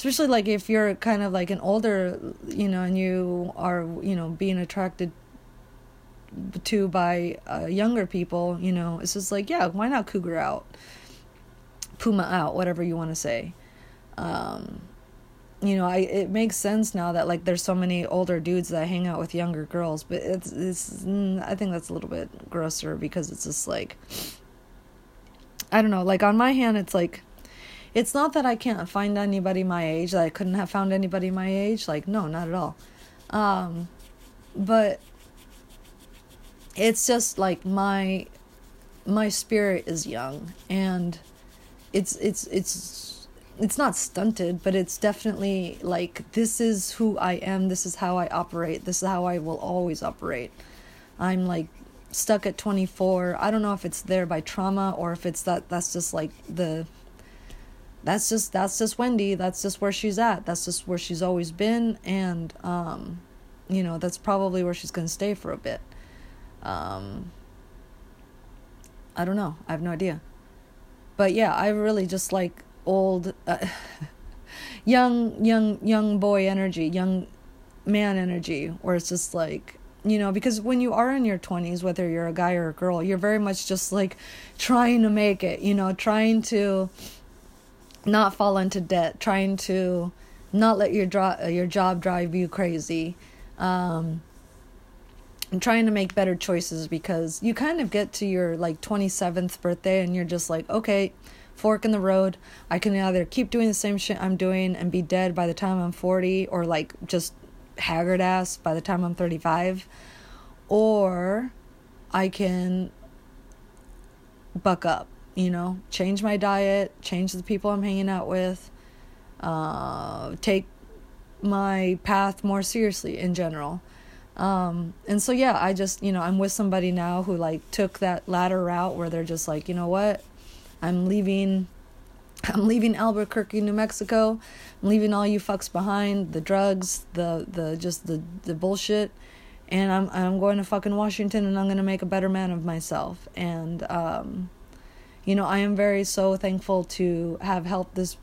especially like if you're kind of like an older, you know, and you are, you know, being attracted to by uh, younger people, you know, it's just like, yeah, why not cougar out? Puma out, whatever you want to say. Um, you know, I it makes sense now that like there's so many older dudes that hang out with younger girls, but it's it's mm, I think that's a little bit grosser because it's just like I don't know, like on my hand it's like it's not that I can't find anybody my age that I couldn't have found anybody my age, like no, not at all. Um but it's just like my my spirit is young and it's it's it's it's not stunted, but it's definitely like this is who I am, this is how I operate, this is how I will always operate. I'm like stuck at 24. I don't know if it's there by trauma or if it's that that's just like the that's just that's just Wendy, that's just where she's at. That's just where she's always been and um you know, that's probably where she's going to stay for a bit. Um I don't know. I have no idea. But yeah, I really just like old uh, young young young boy energy young man energy where it's just like you know because when you are in your 20s whether you're a guy or a girl you're very much just like trying to make it you know trying to not fall into debt trying to not let your dro- your job drive you crazy um and trying to make better choices because you kind of get to your like 27th birthday and you're just like okay fork in the road. I can either keep doing the same shit I'm doing and be dead by the time I'm 40 or like just haggard ass by the time I'm 35 or I can buck up, you know, change my diet, change the people I'm hanging out with, uh, take my path more seriously in general. Um, and so yeah, I just, you know, I'm with somebody now who like took that latter route where they're just like, you know what? I'm leaving I'm leaving Albuquerque, New Mexico. I'm leaving all you fucks behind, the drugs, the the just the the bullshit. And I'm I'm going to fucking Washington and I'm going to make a better man of myself. And um you know, I am very so thankful to have helped this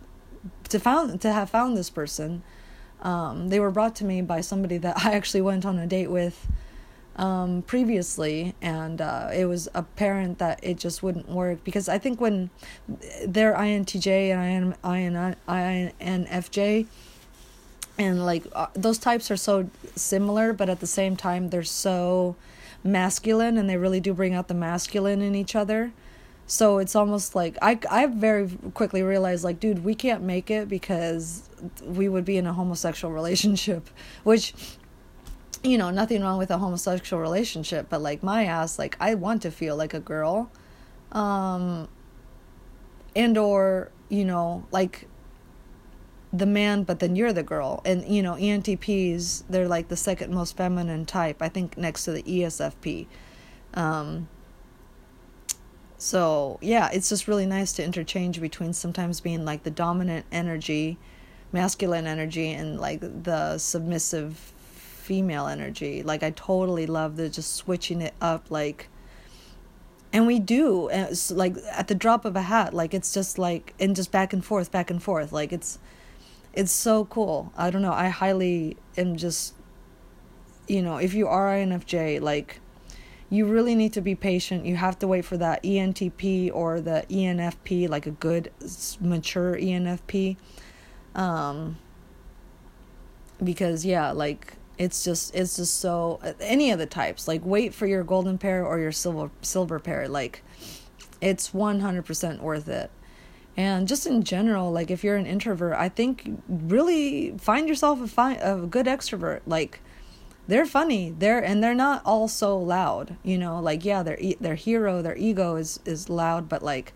to found to have found this person um, they were brought to me by somebody that I actually went on a date with um, previously, and uh, it was apparent that it just wouldn't work because I think when they're INTJ and IN, INFJ, and like uh, those types are so similar, but at the same time they're so masculine, and they really do bring out the masculine in each other. So it's almost like I I very quickly realized like dude we can't make it because we would be in a homosexual relationship which you know nothing wrong with a homosexual relationship but like my ass like I want to feel like a girl um and or you know like the man but then you're the girl. And you know ENTPs they're like the second most feminine type I think next to the ESFP um so, yeah, it's just really nice to interchange between sometimes being like the dominant energy, masculine energy, and like the submissive female energy. Like, I totally love the just switching it up, like, and we do, it's like at the drop of a hat, like, it's just like, and just back and forth, back and forth. Like, it's, it's so cool. I don't know. I highly am just, you know, if you are INFJ, like, you really need to be patient. You have to wait for that ENTP or the ENFP, like a good, mature ENFP. Um, because, yeah, like, it's just, it's just so, any of the types, like, wait for your golden pair or your silver, silver pair. Like, it's 100% worth it. And just in general, like, if you're an introvert, I think really find yourself a, fi- a good extrovert. Like, they're funny they're and they're not all so loud you know like yeah their their hero their ego is is loud but like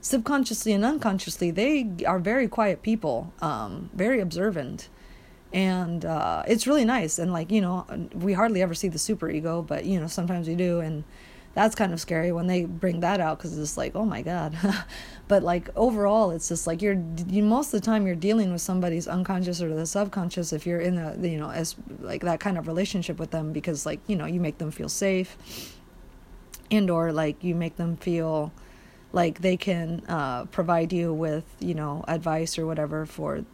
subconsciously and unconsciously they are very quiet people um very observant and uh it's really nice. And like you know we hardly ever see the super ego but you know sometimes we do. And that's kind of scary when they bring that out because it's like oh my god. But like overall it's just like you're you, most of the time you're dealing with somebody's unconscious or the subconscious if you're in a you know as like that kind of relationship with them because like you know you make them feel safe. And or like you make them feel like they can uh, provide you with you know advice or whatever for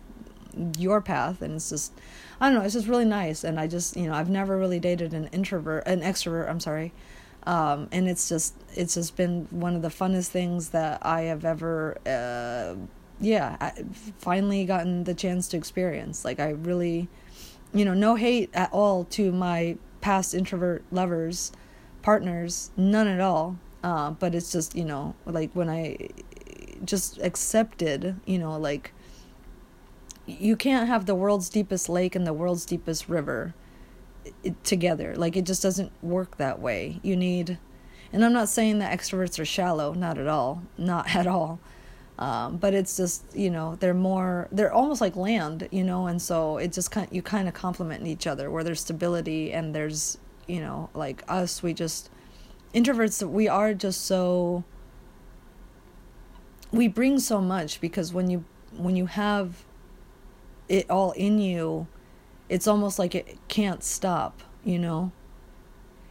your path and it's just i don't know it's just really nice and i just you know i've never really dated an introvert an extrovert i'm sorry um, and it's just it's just been one of the funnest things that I have ever uh, yeah I finally gotten the chance to experience like I really you know no hate at all to my past introvert lovers partners none at all uh, but it's just you know like when I just accepted you know like you can't have the world's deepest lake and the world's deepest river together. Like it just doesn't work that way. You need, and I'm not saying that extroverts are shallow, not at all, not at all. Um, but it's just you know they're more they're almost like land you know and so it just kind you kind of complement each other where there's stability and there's you know like us we just introverts we are just so we bring so much because when you when you have it all in you it's almost like it can't stop, you know?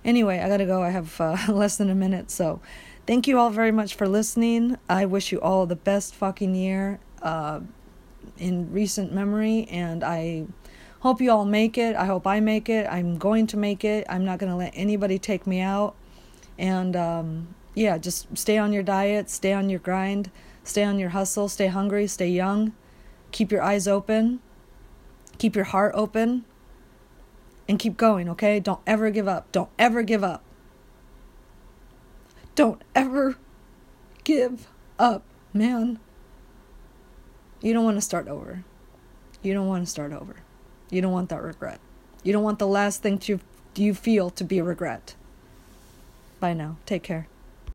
Anyway, I gotta go. I have uh, less than a minute. So, thank you all very much for listening. I wish you all the best fucking year uh, in recent memory. And I hope you all make it. I hope I make it. I'm going to make it. I'm not gonna let anybody take me out. And um, yeah, just stay on your diet, stay on your grind, stay on your hustle, stay hungry, stay young, keep your eyes open Keep your heart open and keep going, okay? Don't ever give up. Don't ever give up. Don't ever give up. man, you don't want to start over. You don't want to start over. You don't want that regret. You don't want the last thing to you feel to be regret. Bye now. Take care.